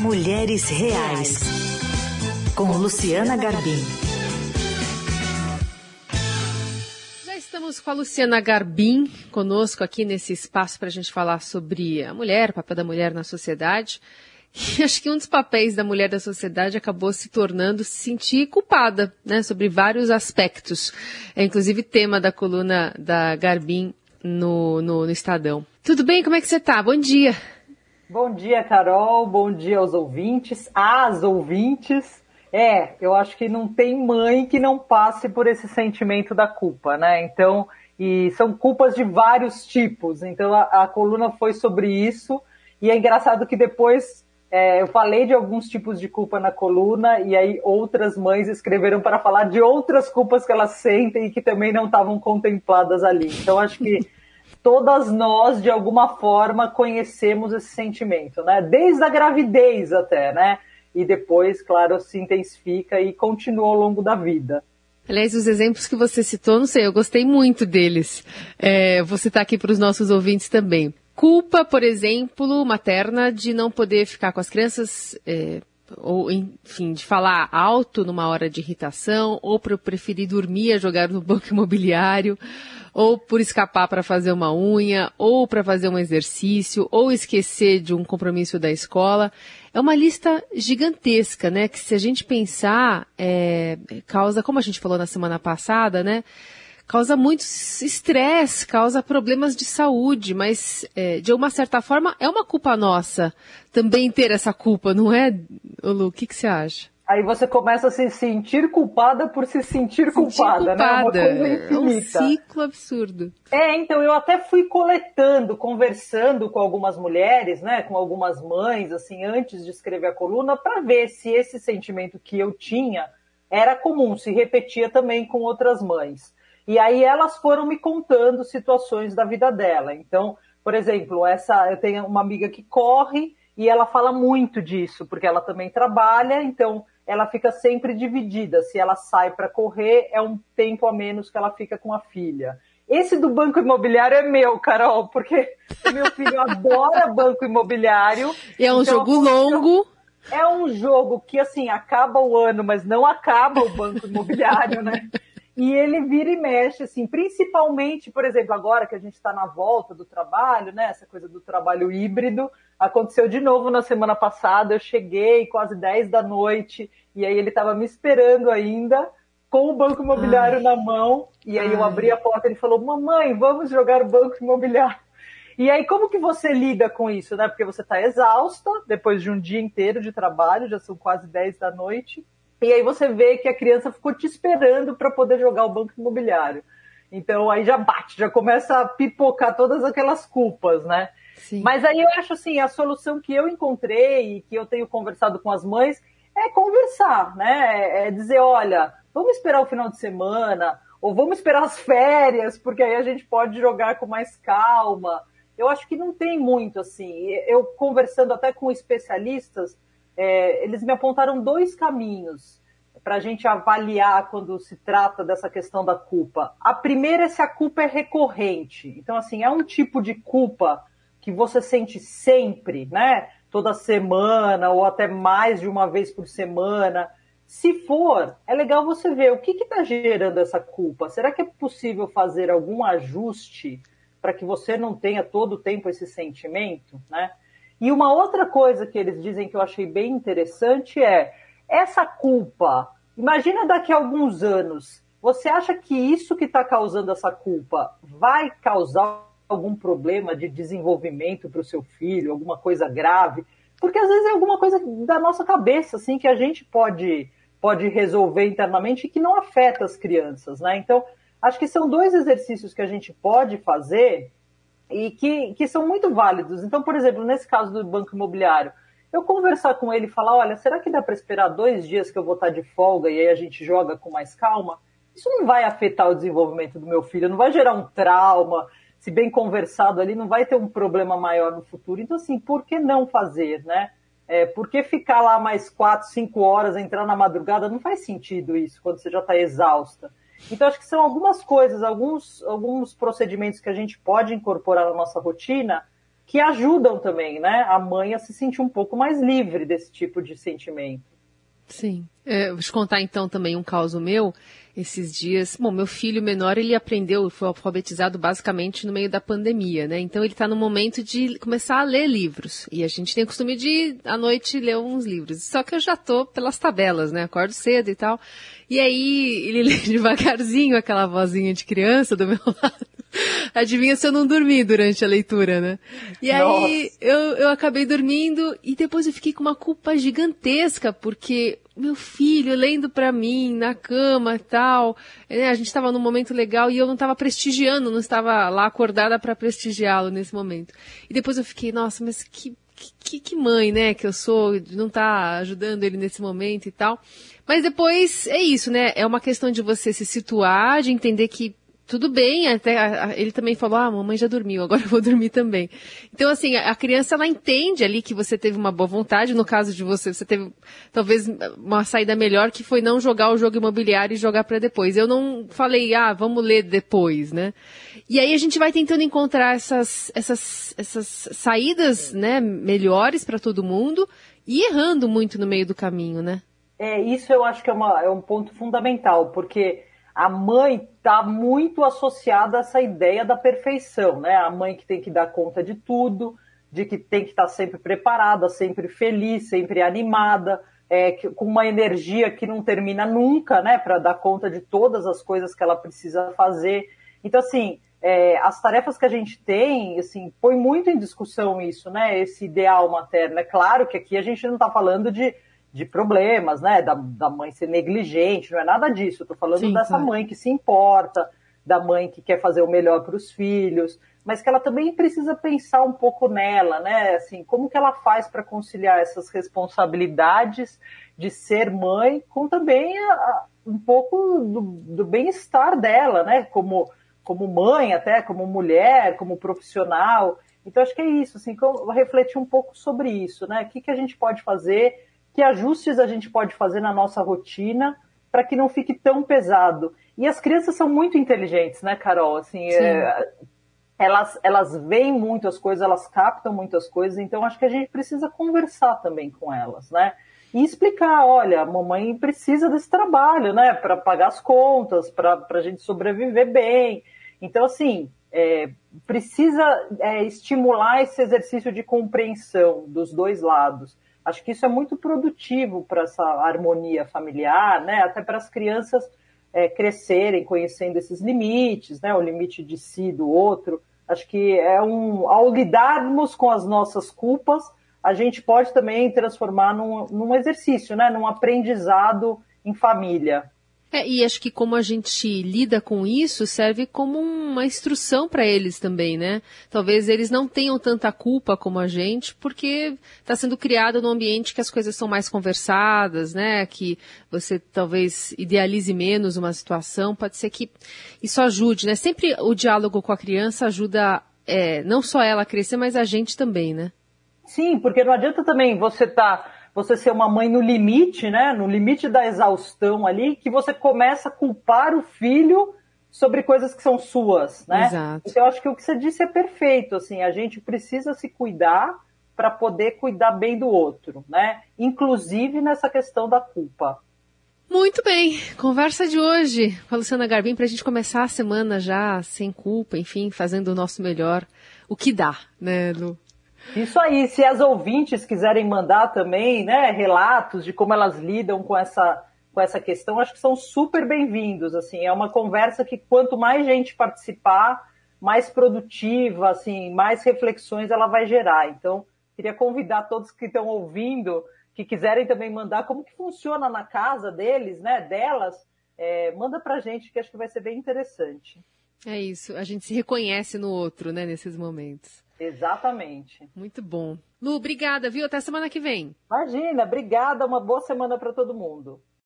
Mulheres Reais, com Luciana Garbim. Já estamos com a Luciana Garbim conosco aqui nesse espaço para a gente falar sobre a mulher, o papel da mulher na sociedade. E acho que um dos papéis da mulher da sociedade acabou se tornando se sentir culpada, né, sobre vários aspectos. É inclusive tema da coluna da Garbim no, no, no Estadão. Tudo bem? Como é que você está? Bom dia. Bom dia, Carol. Bom dia aos ouvintes, às ouvintes. É, eu acho que não tem mãe que não passe por esse sentimento da culpa, né? Então, e são culpas de vários tipos. Então, a, a coluna foi sobre isso. E é engraçado que depois é, eu falei de alguns tipos de culpa na coluna e aí outras mães escreveram para falar de outras culpas que elas sentem e que também não estavam contempladas ali. Então, acho que todas nós, de alguma forma, conhecemos esse sentimento, né? Desde a gravidez até, né? E depois, claro, se intensifica e continua ao longo da vida. Aliás, os exemplos que você citou, não sei, eu gostei muito deles. É, vou citar aqui para os nossos ouvintes também. Culpa, por exemplo, materna de não poder ficar com as crianças é, ou enfim, de falar alto numa hora de irritação, ou para eu preferir dormir a jogar no banco imobiliário, ou por escapar para fazer uma unha, ou para fazer um exercício, ou esquecer de um compromisso da escola. É uma lista gigantesca, né? Que se a gente pensar, é, causa, como a gente falou na semana passada, né? Causa muito estresse, causa problemas de saúde, mas é, de uma certa forma é uma culpa nossa também ter essa culpa, não é, Lu? O que, que você acha? Aí você começa a se sentir culpada por se sentir, sentir culpada, culpada, né? É um ciclo absurdo. É, então eu até fui coletando, conversando com algumas mulheres, né, com algumas mães, assim, antes de escrever a coluna, para ver se esse sentimento que eu tinha era comum, se repetia também com outras mães. E aí elas foram me contando situações da vida dela. Então, por exemplo, essa eu tenho uma amiga que corre e ela fala muito disso, porque ela também trabalha, então ela fica sempre dividida. Se ela sai para correr, é um tempo a menos que ela fica com a filha. Esse do banco imobiliário é meu, Carol, porque meu filho adora banco imobiliário. E é um então, jogo longo. É um jogo que, assim, acaba o ano, mas não acaba o banco imobiliário, né? E ele vira e mexe, assim, principalmente, por exemplo, agora que a gente está na volta do trabalho, né? Essa coisa do trabalho híbrido, aconteceu de novo na semana passada. Eu cheguei quase 10 da noite, e aí ele estava me esperando ainda, com o banco imobiliário Ai. na mão. E aí Ai. eu abri a porta e ele falou: Mamãe, vamos jogar banco imobiliário. E aí, como que você lida com isso, né? Porque você está exausta depois de um dia inteiro de trabalho, já são quase 10 da noite. E aí você vê que a criança ficou te esperando para poder jogar o banco imobiliário. Então aí já bate, já começa a pipocar todas aquelas culpas, né? Sim. Mas aí eu acho assim, a solução que eu encontrei e que eu tenho conversado com as mães é conversar, né? É dizer, olha, vamos esperar o final de semana, ou vamos esperar as férias, porque aí a gente pode jogar com mais calma. Eu acho que não tem muito assim. Eu conversando até com especialistas, é, eles me apontaram dois caminhos para a gente avaliar quando se trata dessa questão da culpa. A primeira é se a culpa é recorrente. Então, assim, é um tipo de culpa que você sente sempre, né? Toda semana ou até mais de uma vez por semana. Se for, é legal você ver o que está gerando essa culpa. Será que é possível fazer algum ajuste para que você não tenha todo o tempo esse sentimento, né? E uma outra coisa que eles dizem que eu achei bem interessante é essa culpa. Imagina daqui a alguns anos, você acha que isso que está causando essa culpa vai causar algum problema de desenvolvimento para o seu filho, alguma coisa grave? Porque às vezes é alguma coisa da nossa cabeça, assim, que a gente pode, pode resolver internamente e que não afeta as crianças, né? Então, acho que são dois exercícios que a gente pode fazer e que, que são muito válidos. Então, por exemplo, nesse caso do banco imobiliário, eu conversar com ele e falar, olha, será que dá para esperar dois dias que eu vou estar de folga e aí a gente joga com mais calma? Isso não vai afetar o desenvolvimento do meu filho, não vai gerar um trauma, se bem conversado ali, não vai ter um problema maior no futuro. Então, assim, por que não fazer, né? É, por que ficar lá mais quatro, cinco horas, entrar na madrugada? Não faz sentido isso, quando você já está exausta. Então, acho que são algumas coisas, alguns, alguns procedimentos que a gente pode incorporar na nossa rotina que ajudam também, né, a mãe a se sentir um pouco mais livre desse tipo de sentimento. Sim. É, vou te contar então também um caso meu. Esses dias, bom, meu filho menor, ele aprendeu, foi alfabetizado basicamente no meio da pandemia, né? Então ele está no momento de começar a ler livros. E a gente tem o costume de, à noite, ler uns livros. Só que eu já tô pelas tabelas, né? Acordo cedo e tal. E aí ele lê devagarzinho aquela vozinha de criança do meu lado. Adivinha se eu não dormi durante a leitura, né? E aí eu, eu acabei dormindo e depois eu fiquei com uma culpa gigantesca, porque meu filho lendo para mim na cama e tal, né? a gente estava num momento legal e eu não estava prestigiando, não estava lá acordada para prestigiá-lo nesse momento. E depois eu fiquei, nossa, mas que, que, que mãe, né, que eu sou, de não estar tá ajudando ele nesse momento e tal. Mas depois é isso, né? É uma questão de você se situar, de entender que tudo bem, até ele também falou, ah, mamãe já dormiu, agora eu vou dormir também. Então, assim, a criança, ela entende ali que você teve uma boa vontade, no caso de você, você teve talvez uma saída melhor, que foi não jogar o jogo imobiliário e jogar para depois. Eu não falei, ah, vamos ler depois, né? E aí a gente vai tentando encontrar essas, essas, essas saídas, né, melhores para todo mundo e errando muito no meio do caminho, né? É, isso eu acho que é, uma, é um ponto fundamental, porque a mãe está muito associada a essa ideia da perfeição, né? A mãe que tem que dar conta de tudo, de que tem que estar tá sempre preparada, sempre feliz, sempre animada, é, com uma energia que não termina nunca, né? Para dar conta de todas as coisas que ela precisa fazer. Então, assim, é, as tarefas que a gente tem, assim, põe muito em discussão isso, né? Esse ideal materno. É claro que aqui a gente não está falando de de problemas, né? Da, da mãe ser negligente, não é nada disso. Tô falando Sim, dessa claro. mãe que se importa, da mãe que quer fazer o melhor para os filhos, mas que ela também precisa pensar um pouco nela, né? Assim, como que ela faz para conciliar essas responsabilidades de ser mãe com também a, a, um pouco do, do bem-estar dela, né? Como, como mãe, até como mulher, como profissional. Então, acho que é isso, assim, refletir um pouco sobre isso, né? O que, que a gente pode fazer que ajustes a gente pode fazer na nossa rotina para que não fique tão pesado. E as crianças são muito inteligentes, né, Carol? Assim, é, elas, elas veem muitas coisas, elas captam muitas coisas, então acho que a gente precisa conversar também com elas, né? E explicar, olha, a mamãe precisa desse trabalho, né, para pagar as contas, para a gente sobreviver bem. Então, assim, é, precisa é, estimular esse exercício de compreensão dos dois lados. Acho que isso é muito produtivo para essa harmonia familiar, né? Até para as crianças é, crescerem conhecendo esses limites, né? O limite de si do outro. Acho que é um, ao lidarmos com as nossas culpas, a gente pode também transformar num, num exercício, né? Num aprendizado em família. É, e acho que como a gente lida com isso, serve como uma instrução para eles também, né? Talvez eles não tenham tanta culpa como a gente, porque está sendo criado num ambiente que as coisas são mais conversadas, né? Que você talvez idealize menos uma situação. Pode ser que isso ajude, né? Sempre o diálogo com a criança ajuda é, não só ela a crescer, mas a gente também, né? Sim, porque não adianta também você estar. Tá você ser uma mãe no limite, né? No limite da exaustão ali, que você começa a culpar o filho sobre coisas que são suas, né? Exato. Então eu acho que o que você disse é perfeito, assim, a gente precisa se cuidar para poder cuidar bem do outro, né? Inclusive nessa questão da culpa. Muito bem, conversa de hoje com a Luciana Garbim para a gente começar a semana já sem culpa, enfim, fazendo o nosso melhor, o que dá, né, Lu? Isso aí, se as ouvintes quiserem mandar também, né, relatos de como elas lidam com essa, com essa questão, acho que são super bem-vindos, assim, é uma conversa que quanto mais gente participar, mais produtiva, assim, mais reflexões ela vai gerar. Então, queria convidar todos que estão ouvindo, que quiserem também mandar como que funciona na casa deles, né, delas, é, manda pra gente que acho que vai ser bem interessante. É isso, a gente se reconhece no outro, né, nesses momentos. Exatamente. Muito bom. Lu, obrigada, viu? Até semana que vem. Imagina, obrigada. Uma boa semana para todo mundo.